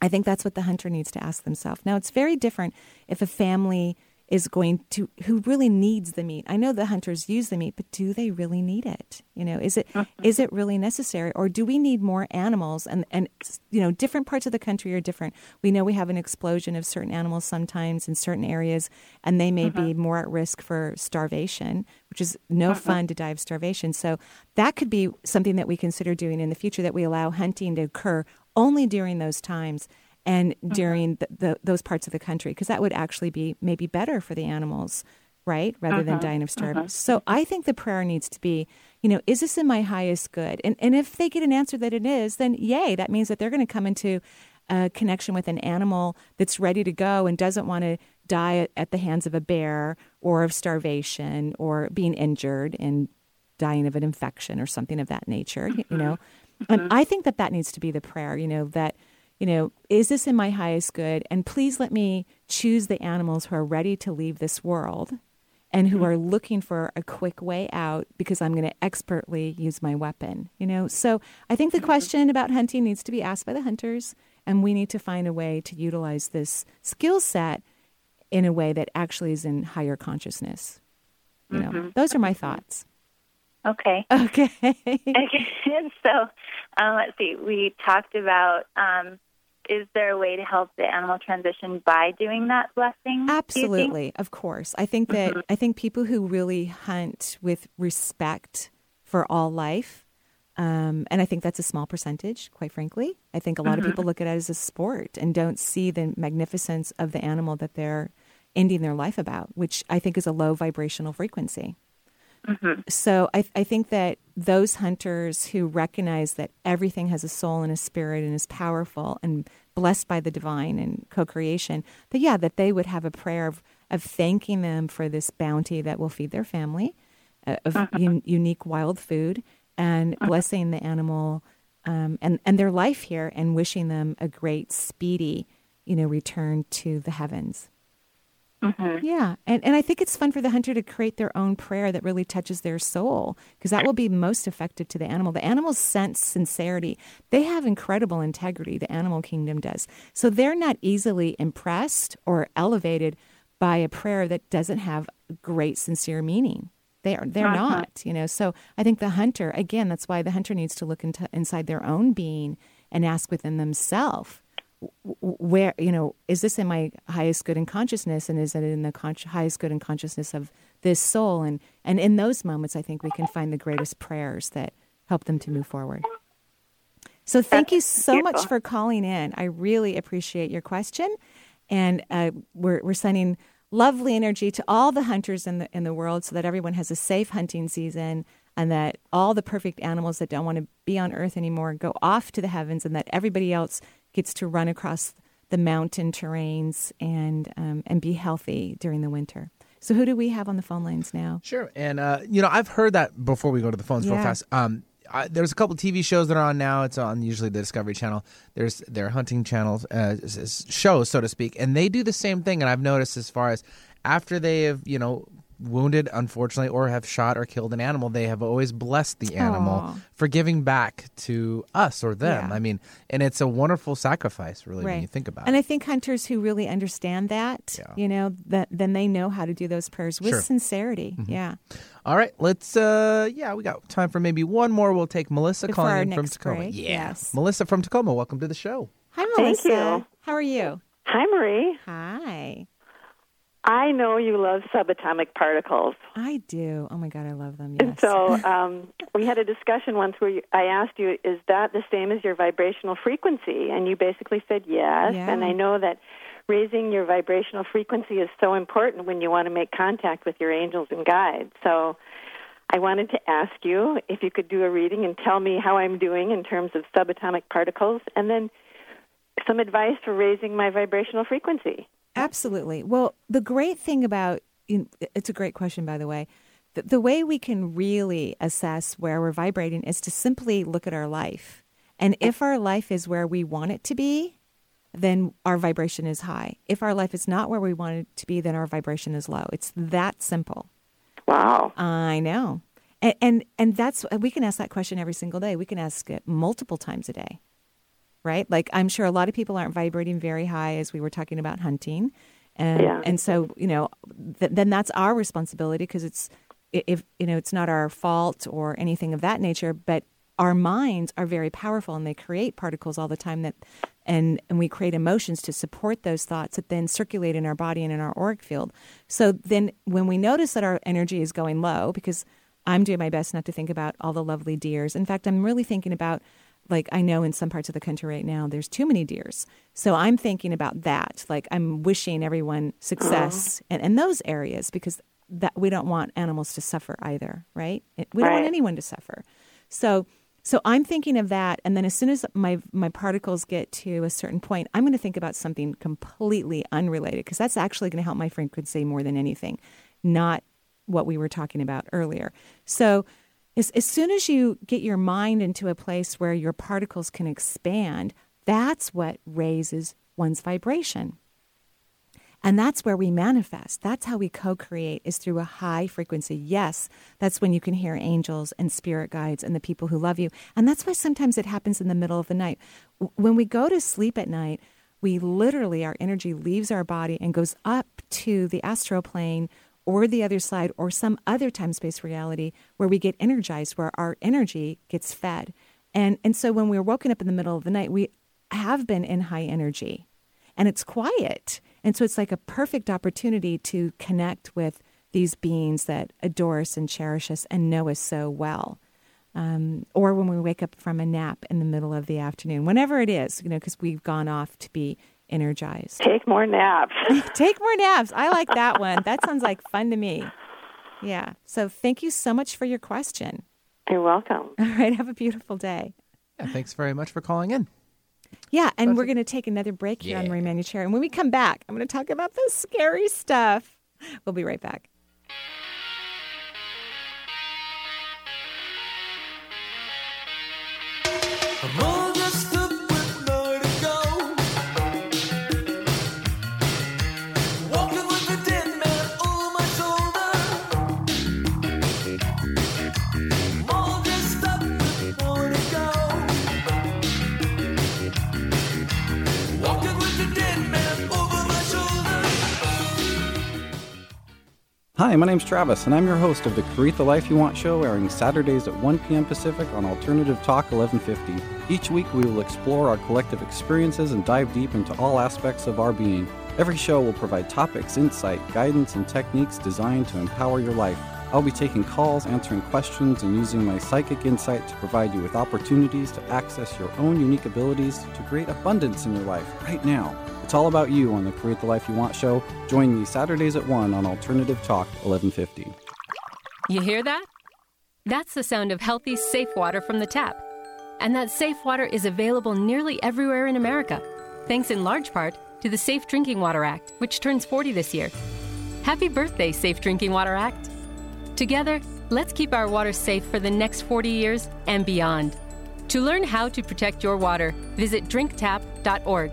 I think that's what the hunter needs to ask themselves. Now, it's very different if a family is going to who really needs the meat. I know the hunters use the meat, but do they really need it? You know, is it uh-huh. is it really necessary or do we need more animals and and you know, different parts of the country are different. We know we have an explosion of certain animals sometimes in certain areas and they may be uh-huh. more at risk for starvation, which is no uh-huh. fun to die of starvation. So that could be something that we consider doing in the future that we allow hunting to occur only during those times and during the, the, those parts of the country because that would actually be maybe better for the animals right rather than Mhm, dying of starvation. Mhm. so i think the prayer needs to be you know is this in my highest good? And, and if they get an answer that it is then yay that means that they're going to come into a connection with an animal that's ready to go and doesn't want to die at, at the hands of a bear or of starvation or being injured and dying of an infection or something of that nature you know and mm-hmm. i think that that needs to be the prayer you know that you know is this in my highest good? And please let me choose the animals who are ready to leave this world and who mm-hmm. are looking for a quick way out because i'm going to expertly use my weapon you know? So i think the mm-hmm. question about hunting needs to be asked by the hunters and we need to find a way to utilize this skill set in a way that actually is in higher consciousness you know? Mhm. those are my thoughts (laughs) (laughs) Okay. okay okay. (laughs) So, um, let's see. We talked about um, is there a way to help the animal transition by doing that blessing? do you think? Absolutely, of course. I think that Mhm. I think people who really hunt with respect for all life, um, and I think that's a small percentage, quite frankly. I think a lot of Mhm. people look at it as a sport and don't see the magnificence of the animal that they're ending their life about, which I think is a low vibrational frequency. Mhm. So I, I think that those hunters who recognize that everything has a soul and a spirit and is powerful and blessed by the divine and co-creation, that yeah, that they would have a prayer of, of thanking them for this bounty that will feed their family, uh, of un- unique wild food, and blessing the animal um, and and their life here, and wishing them a great, speedy, you know, return to the heavens. Mhm. Yeah, and and I think it's fun for the hunter to create their own prayer that really touches their soul because that will be most effective to the animal. The animals sense sincerity. They have incredible integrity. The animal kingdom does. So they're not easily impressed or elevated by a prayer that doesn't have great sincere meaning. They are they're Uh-huh. not, you know. So I think the hunter again, that's why the hunter needs to look into inside their own being and ask within themselves where you know is this in my highest good and consciousness and is it in the con- highest good and consciousness of this soul? And and in those moments i think we can find the greatest prayers that help them to move forward. So thank you so much for calling in. I really appreciate your question. And uh, we're, we're sending lovely energy to all the hunters in the in the world so that everyone has a safe hunting season and that all the perfect animals that don't want to be on earth anymore go off to the heavens and that everybody else gets to run across the mountain terrains and um, and be healthy during the winter. So who do we have on the phone lines now? Sure, and uh, you know I've heard that before we go to the phones real fast. Um, I, there's a couple TV shows that are on now. It's on usually the Discovery Channel. There's their hunting channels uh, shows, so to speak, and they do the same thing. And I've noticed as far as after they have you know wounded, unfortunately, or have shot or killed an animal, they have always blessed the animal Aw. for giving back to us or them. Yeah. I mean, and it's a wonderful sacrifice, really, when you think about and it. And I think hunters who really understand that, you know, that then they know how to do those prayers with Sure. sincerity. Mhm. Yeah. All right, let's. uh Yeah, we got time for maybe one more. We'll take Melissa Before calling our in from Tacoma. break, Yeah, yes. Melissa from Tacoma. Welcome to the show. Hi, Thank Melissa. you. How are you? Hi, Marie. Hi. I know you love subatomic particles. I do. Oh my God, I love them. And so (laughs) um, we had a discussion once where you, I asked you, is that the same as your vibrational frequency? And you basically said yes. Yeah. And I know that raising your vibrational frequency is so important when you want to make contact with your angels and guides. So I wanted to ask you if you could do a reading and tell me how I'm doing in terms of subatomic particles, and then some advice for raising my vibrational frequency. Absolutely. Well, the great thing about it's a great question, by the way. The, the way we can really assess where we're vibrating is to simply look at our life. And if our life is where we want it to be, then our vibration is high. If our life is not where we want it to be, then our vibration is low. It's that simple. Wow. I know. And, and and that's we can ask that question every single day. We can ask it multiple times a day. Right? Like I'm sure a lot of people aren't vibrating very high as we were talking about hunting. And Yeah. and so, you know, th- then that's our responsibility because it's if you know, it's not our fault or anything of that nature, but our minds are very powerful and they create particles all the time that and and we create emotions to support those thoughts that then circulate in our body and in our auric field. So then when we notice that our energy is going low because I'm doing my best not to think about all the lovely deers. In fact, I'm really thinking about like I know in some parts of the country right now there's too many deers. So I'm thinking about that. Like I'm wishing everyone success in, in those areas because that we don't want animals to suffer either, right? It- We don't want anyone to suffer. So so I'm thinking of that and then as soon as my my particles get to a certain point, I'm going to think about something completely unrelated because that's actually going to help my frequency more than anything. Not what we were talking about earlier. So as, as soon as you get your mind into a place where your particles can expand, that's what raises one's vibration. And that's where we manifest. That's how we co create, is through a high frequency. Yes, that's when you can hear angels and spirit guides and the people who love you. And that's why sometimes it happens in the middle of the night. When we go to sleep at night, we literally, our energy leaves our body and goes up to the astral plane or the other side or some other time space reality where we get energized, where our energy gets fed. And, and so when we're woken up in the middle of the night, we have been in high energy and it's quiet. And so it's like a perfect opportunity to connect with these beings that adore us and cherish us and know us so well. Um, or when we wake up from a nap in the middle of the afternoon, whenever it is, you know, because we've gone off to be energized. Take more naps. (laughs) Take more naps. I like that one. (laughs) That sounds like fun to me. Yeah. So thank you so much for your question. You're welcome. (laughs) All right. Have a beautiful day. Yeah, thanks very much for calling in. Yeah, and we're going to take another break here on the Marie Chair. And when we come back, I'm going to talk about the scary stuff. We'll be right back. I'm Hi, my name's Travis, and I'm your host of the Create the Life You Want show, airing Saturdays at 1 p.m. Pacific on Alternative Talk 1150. Each week, we will explore our collective experiences and dive deep into all aspects of our being. Every show will provide topics, insight, guidance, and techniques designed to empower your life. I'll be taking calls, answering questions, and using my psychic insight to provide you with opportunities to access your own unique abilities to create abundance in your life right now. It's all about you on the Create the Life You Want show. Join me Saturdays at 1 on Alternative Talk 1150. You hear that? That's the sound of healthy, safe water from the tap. And that safe water is available nearly everywhere in America, thanks in large part to the Safe Drinking Water Act, which turns 40 this year. Happy birthday, Safe Drinking Water Act! Together, let's keep our water safe for the next 40 years and beyond. To learn how to protect your water, visit drinktap.org.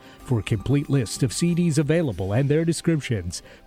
For a complete list of CDs available and their descriptions,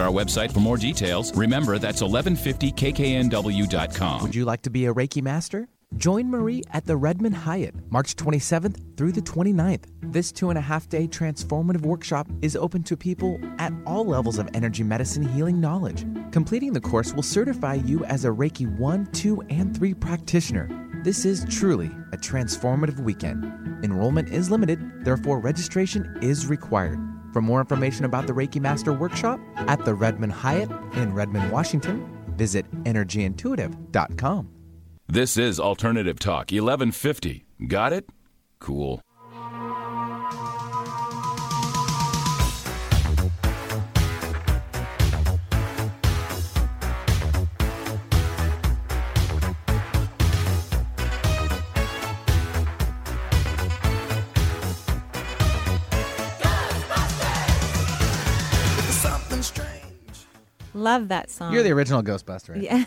our website for more details. Remember, that's 1150kknw.com. Would you like to be a Reiki master? Join Marie at the Redmond Hyatt, March 27th through the 29th. This two and a half day transformative workshop is open to people at all levels of energy medicine healing knowledge. Completing the course will certify you as a Reiki 1, 2, and 3 practitioner. This is truly a transformative weekend. Enrollment is limited, therefore, registration is required. For more information about the Reiki Master Workshop at the Redmond Hyatt in Redmond, Washington, visit energyintuitive.com. This is Alternative Talk 1150. Got it? Cool. Love that song. You're the original Ghostbuster. Right? Yeah.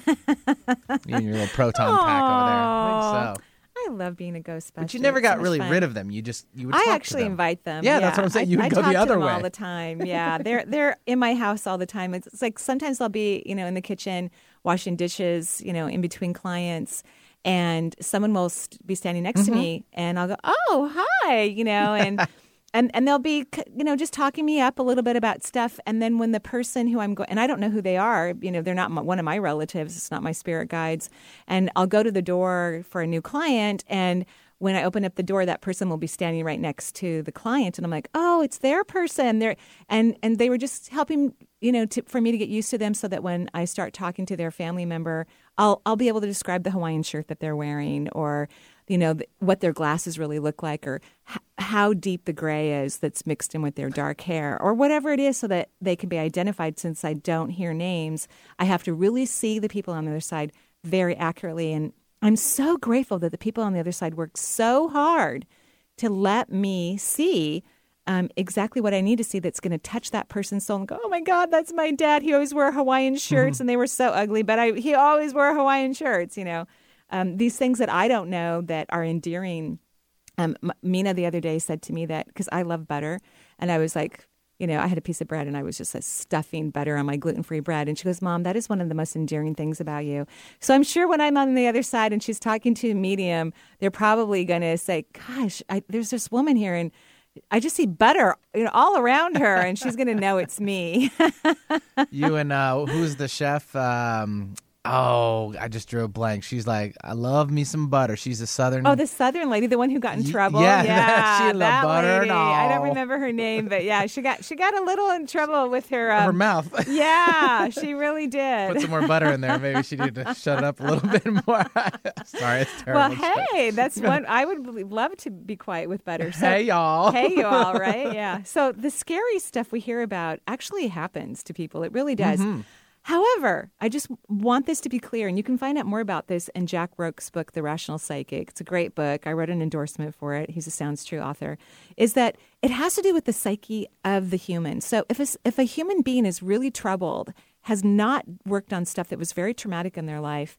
you and your little proton pack over there. I think so. I love being a Ghostbuster. But you never It's got really fun. rid of them. You just you would. I to actually them. invite them. Yeah, that's what I'm saying. You I, would I go the to other way all the time. Yeah, they're they're in my house all the time. It's, it's like sometimes I'll be you know in the kitchen washing dishes, you know, in between clients, and someone will st- be standing next to Mm-hmm. Mhm. me, and I'll go, "Oh, hi," you know, and. (laughs) And, and they'll be, you know, just talking me up a little bit about stuff. And then when the person who I'm going, and I don't know who they are, you know, they're not my, one of my relatives. It's not my spirit guides. And I'll go to the door for a new client. And when I open up the door, that person will be standing right next to the client, and I'm like, "Oh, it's their person." They're and and they were just helping, you know, to, for me to get used to them, so that when I start talking to their family member, I'll I'll be able to describe the Hawaiian shirt that they're wearing, or you know what their glasses really look like, or h- how deep the gray is that's mixed in with their dark hair, or whatever it is, so that they can be identified. Since I don't hear names, I have to really see the people on the other side very accurately and I'm so grateful that the people on the other side worked so hard to let me see um, exactly what I need to see that's going to touch that person's soul and go, oh my God, that's my dad. He always wore Hawaiian shirts and they were so ugly, but I, he always wore Hawaiian shirts, you know. Um, these things that I don't know that are endearing. Um, Mina the other day said to me that because I love butter, and I was like, you know, I had a piece of bread and I was just uh, stuffing butter on my gluten free bread. And she goes, Mom, that is one of the most endearing things about you. So I'm sure when I'm on the other side and she's talking to a medium, they're probably going to say, Gosh, I, there's this woman here and I just see butter you know, all around her, and she's going to know it's me. (laughs) you and uh, who's the chef? Um, Oh, I just drew a blank. She's like, I love me some butter. She's a southern. Oh, the southern lady, the one who got in trouble. yeah, (laughs) yeah, she loved butter and lady. I don't remember her name, but yeah, she got she got a little in trouble with her um, her mouth. (laughs) Yeah, she really did. Put some more butter in there. Maybe she needed to (laughs) shut it up a little bit more. Sorry, it's terrible. Well, hey, that's one I would love to be quiet with butter. So, Hey, y'all. Hey y'all, right? Yeah. So the scary stuff we hear about actually happens to people. It really does. Mhm. However, I just want this to be clear, and you can find out more about this in Jack Rourke's book, The Rational Psychic. It's a great book. I wrote an endorsement for it. He's a Sounds True author. Is that it has to do with the psyche of the human. So if a, if a human being is really troubled, has not worked on stuff that was very traumatic in their life,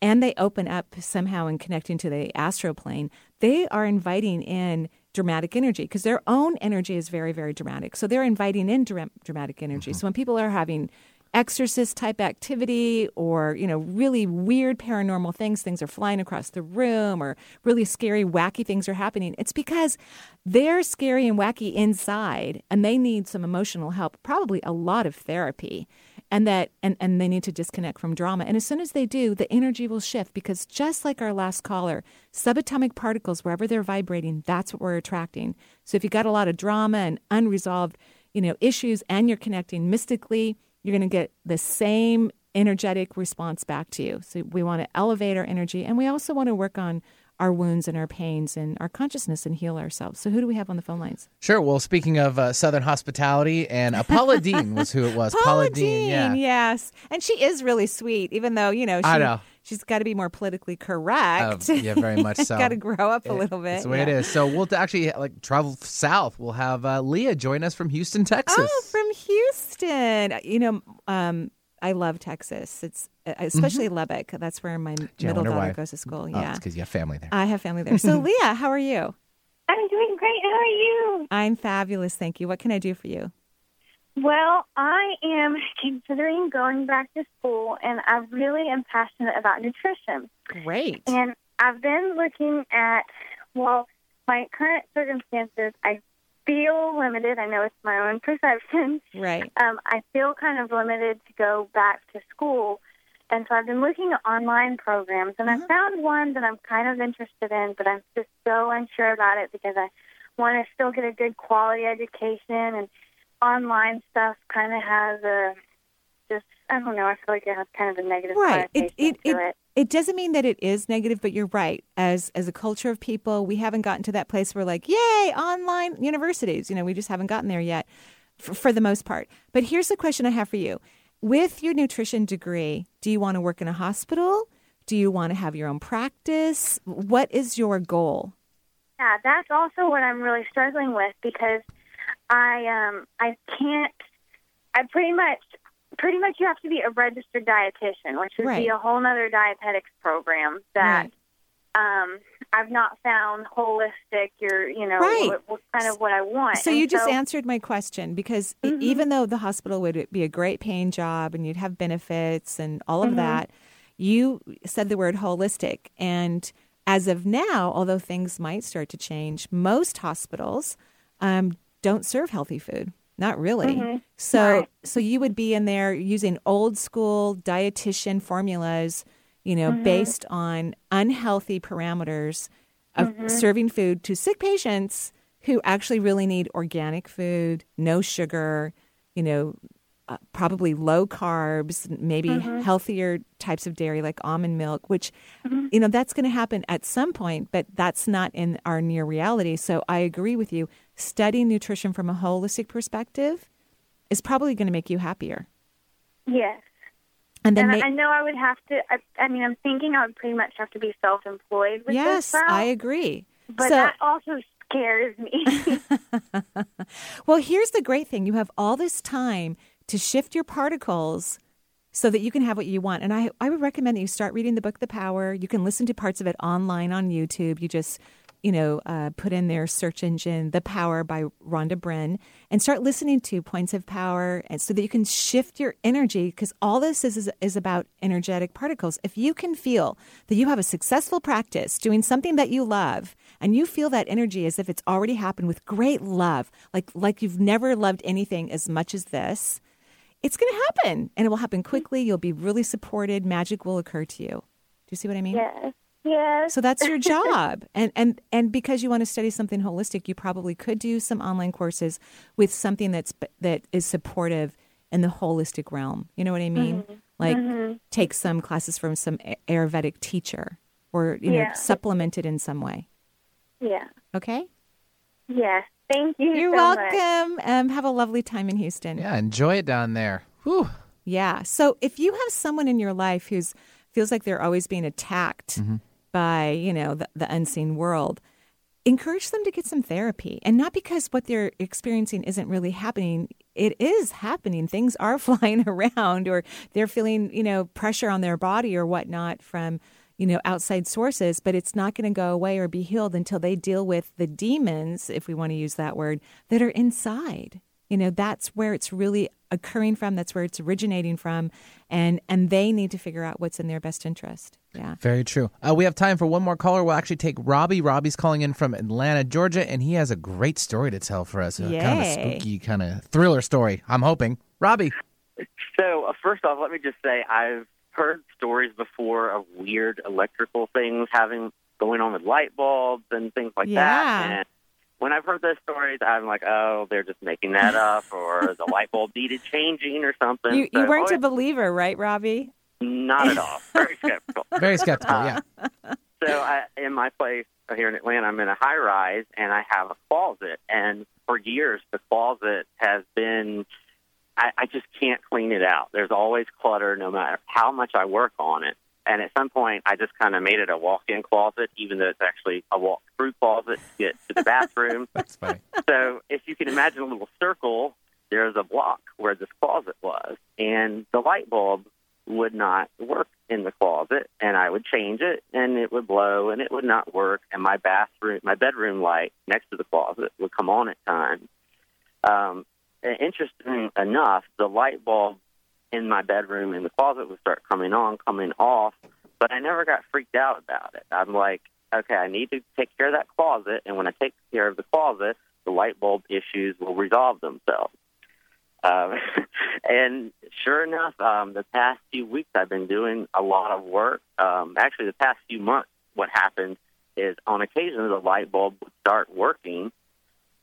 and they open up somehow in connecting to the astral plane, they are inviting in dramatic energy because their own energy is very, very dramatic. So they're inviting in dra- dramatic energy. Mm-hmm. So when people are having exorcist type activity or you know really weird paranormal things. Things are flying across the room or really scary wacky things are happening. It's because they're scary and wacky inside and they need some emotional help probably a lot of therapy and that and, and they need to disconnect from drama. And as soon as they do the energy will shift because just like our last caller subatomic particles wherever they're vibrating that's what we're attracting. So if you got a lot of drama and unresolved you know issues and you're connecting mystically you're going to get the same energetic response back to you so we want to elevate our energy and we also want to work on our wounds and our pains and our consciousness and heal ourselves so who do we have on the phone lines Sure. Well, speaking of uh, Southern hospitality, and uh, Paula Deen was who it was. (laughs) Paula Deen, yeah. yes and she is really sweet even though you know she, I know. She's got to be more politically correct Uh, yeah, very much (laughs) so. got to grow up a It- little bit That's the way yeah. it is. So we'll actually like travel south. We'll have uh, Leah join us from Houston, Texas. Oh, from Houston. You know, um, I love Texas. It's uh, especially Lubbock. That's where my Gee, I middle daughter why. goes to school. Oh, yeah, it's because you have family there. I have family there. So, (laughs) Leah, how are you? I'm doing great. How are you? I'm fabulous, thank you. What can I do for you? Well, I am considering going back to school, and I really am passionate about nutrition. Great. And I've been looking at, well, my current circumstances, I feel limited. I know it's my own (laughs) perception. Right. Um, I feel kind of limited to go back to school. And so I've been looking at online programs, and I found one that I'm kind of interested in, but I'm just so unsure about it because I want to still get a good quality education, and online stuff kind of has a just, I don't know, I feel like it has kind of a negative Right. It it, to it it. it doesn't mean that it is negative, but you're right. As as a culture of people, we haven't gotten to that place where like, yay, online universities. You know, we just haven't gotten there yet, for, for the most part. But here's the question I have for you: With your nutrition degree, do you want to work in a hospital? Do you want to have your own practice? What is your goal? Yeah, that's also what I'm really struggling with because I um I can't I pretty much pretty much you have to be a registered dietitian, which would Right. be a whole other dietetics program that um I've not found holistic or you know Right. what, kind of what I want. So And you just answered my question because e- even though the hospital would be a great paying job and you'd have benefits and all of Mhm. that, you said the word holistic. And as of now, although things might start to change, most hospitals um, don't serve healthy food. Not really. Mhm. So Right. so you would be in there using old school dietitian formulas, you know, Mhm. based on unhealthy parameters of Mhm. serving food to sick patients who actually really need organic food, no sugar, you know, uh, probably low carbs, maybe Mhm. healthier types of dairy like almond milk, which, you know, that's going to happen at some point, but that's not in our near reality. So I agree with you. Studying nutrition from a holistic perspective is probably going to make you happier. Yes. And then I- ma- I know I would have to. I, I mean, I'm thinking I would pretty much have to be self-employed with yes, this I agree. but so, that also scares me. (laughs) (laughs) Well, here's the great thing you have all this time to shift your particles so that you can have what you want. And I, I would recommend that you start reading the book, The Power. You can listen to parts of it online on YouTube. You just, you know, uh, put in their search engine, The Power by Rhonda Byrne, and start listening to Points of Power and so that you can shift your energy because all this is, is, is about energetic particles. If you can feel that you have a successful practice doing something that you love and you feel that energy as if it's already happened with great love, like, like you've never loved anything as much as this, it's going to happen and it will happen quickly. You'll be really supported. Magic will occur to you. Do you see what I mean? Yes. Yes. So that's your (laughs) job. and and and because you want to study something holistic, you probably could do some online courses with something that's that is supportive in the holistic realm. You know what I mean? Mhm. Like Mhm. take some classes from some Ayurvedic teacher or you know Yeah. supplement it in some way. Yeah. Okay? Yeah. Thank you. You're so much. welcome. Um, have a lovely time in Houston. Yeah, enjoy it down there. Whew. Yeah. So if you have someone in your life who's feels like they're always being attacked Mm-hmm. By, you know, the, the unseen world, encourage them to get some therapy. And not because what they're experiencing isn't really happening. It is happening. Things are (laughs) flying around or they're feeling, you know, pressure on their body or whatnot from, you know, outside sources, but it's not going to go away or be healed until they deal with the demons, if we want to use that word, that are inside. You know, that's where it's really occurring from, that's where it's originating from, and and they need to figure out what's in their best interest. Yeah. Very true. Uh, we have time for one more caller. We'll actually take Robbie. Robbie's calling in from Atlanta, Georgia, and he has a great story to tell for us. A kind of a spooky, kind of thriller story. I'm hoping. Robbie. So, uh, first off, let me just say I've heard stories before of weird electrical things having going on with light bulbs and things like Yeah. that. And when I've heard those stories, I'm like, oh, they're just making that up, or the light bulb needed changing or something. You, So weren't always- a believer, right, Robbie? Not at all. (laughs) Very skeptical. Very skeptical, Uh, (laughs) So I, in my place here in Atlanta, I'm in a high rise and I have a closet. And for years, the closet has been, I, I just can't clean it out. There's always clutter no matter how much I work on it. And at some point, I just kind of made it a walk in closet, even though it's actually a walk through closet to get to the bathroom. (laughs) That's funny. So if you can imagine a little circle, there's a block where this closet was. And the light bulb would not work in the closet and I would change it and it would blow and it would not work and my bathroom my bedroom light next to the closet would come on at times. Um interesting enough, the light bulb in my bedroom in the closet would start coming on, coming off, but I never got freaked out about it. I'm like, okay, I need to take care of that closet and when I take care of the closet, the light bulb issues will resolve themselves. Um, (laughs) and sure enough, um, the past few weeks I've been doing a lot of work. Um, actually, the past few months, what happened is on occasion the light bulb would start working.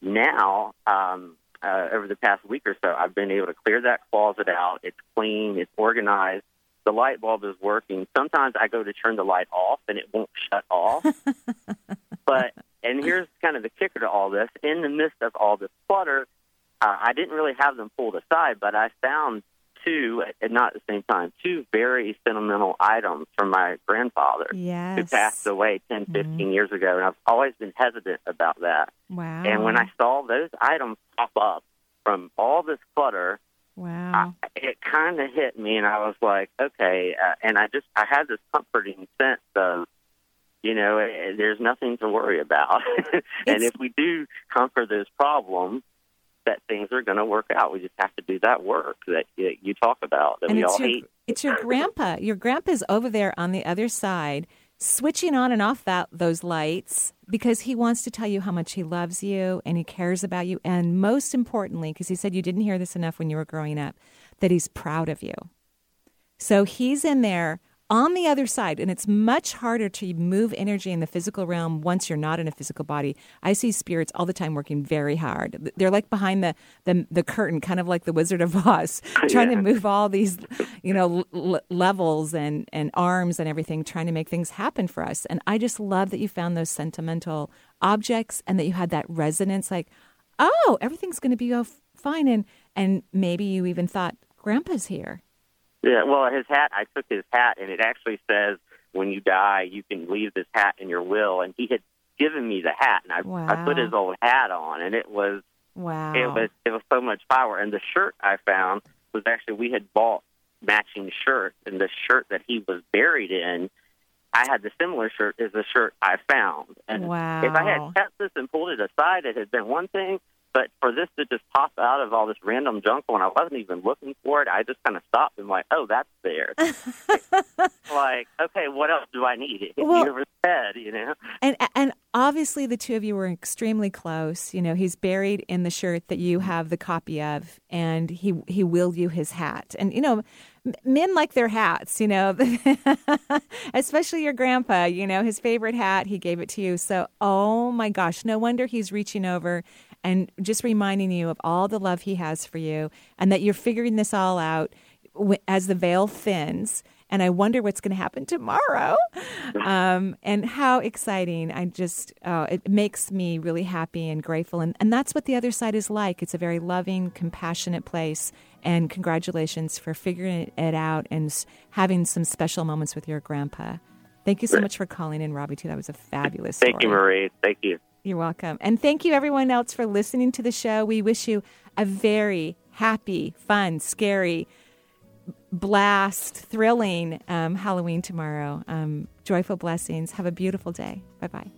Now, um, uh, over the past week or so, I've been able to clear that closet out. It's clean, it's organized. The light bulb is working. Sometimes I go to turn the light off and it won't shut off. (laughs) but and here's kind of the kicker to all this: in the midst of all this clutter, uh, I didn't really have them pulled aside, but I found two, and not at the same time, two very sentimental items from my grandfather who passed away 10, 15 years ago, and I've always been hesitant about that. Wow. And when I saw those items pop up from all this clutter, Wow. it kind of hit me, and I was like, okay. Uh, and I just I had this comforting sense of, you know, eh, there's nothing to worry about, (laughs) and if we do conquer those problems, that things are going to work out. We just have to do that work that you, talk about that and we all your, hate. it's your grandpa. Your grandpa's over there on the other side, switching on and off that those lights because he wants to tell you how much he loves you and he cares about you, and most importantly, because he said you didn't hear this enough when you were growing up, that he's proud of you. So he's in there on the other side, and it's much harder to move energy in the physical realm once you're not in a physical body. I see spirits all the time working very hard. They're like behind the the, the curtain, kind of like the Wizard of Oz, (laughs) (laughs) trying to move all these, (laughs) you know, l- levels and and arms and everything, trying to make things happen for us. And I just love that you found those sentimental objects and that you had that resonance, like, oh, everything's going to be fine, and and maybe you even thought Grandpa's here. Yeah, well, his hat. I took his hat, and it actually says, "When you die, you can leave this hat in your will." And he had given me the hat, and I, I put his old hat on, and it was Wow. it was it was so much power. And the shirt I found was actually we had bought matching shirts, and the shirt that he was buried in, I had the similar shirt as the shirt I found. And Wow. if I had kept this and pulled it aside, it had been one thing. But for this to just pop out of all this random junk when I wasn't even looking for it, I just kind of stopped and like, oh, that's there. (laughs) like, okay, what else do I need? It (laughs) hit Well- me over the head, you know? And and obviously the two of you were extremely close. You know, he's buried in the shirt that you mm-hmm. have the copy of, and he he willed you his hat. And you know, men like their hats. You know, (laughs) especially your grandpa. You know, his favorite hat. He gave it to you. So, oh my gosh, no wonder he's reaching over and just reminding you of all the love he has for you, and that you're figuring this all out as the veil thins. And I wonder what's going to happen tomorrow. Um, and how exciting. I just, oh, it makes me really happy and grateful. And, and that's what the other side is like. It's a very loving, compassionate place. And congratulations for figuring it out and having some special moments with your grandpa. Thank you so much for calling in, Robbie, too. That was a fabulous Thank you. Marie. Thank you. You're welcome. And thank you, everyone else, for listening to the show. We wish you a very happy, fun, scary, blast, thrilling um, Halloween tomorrow. Um, joyful blessings. Have a beautiful day. Bye bye.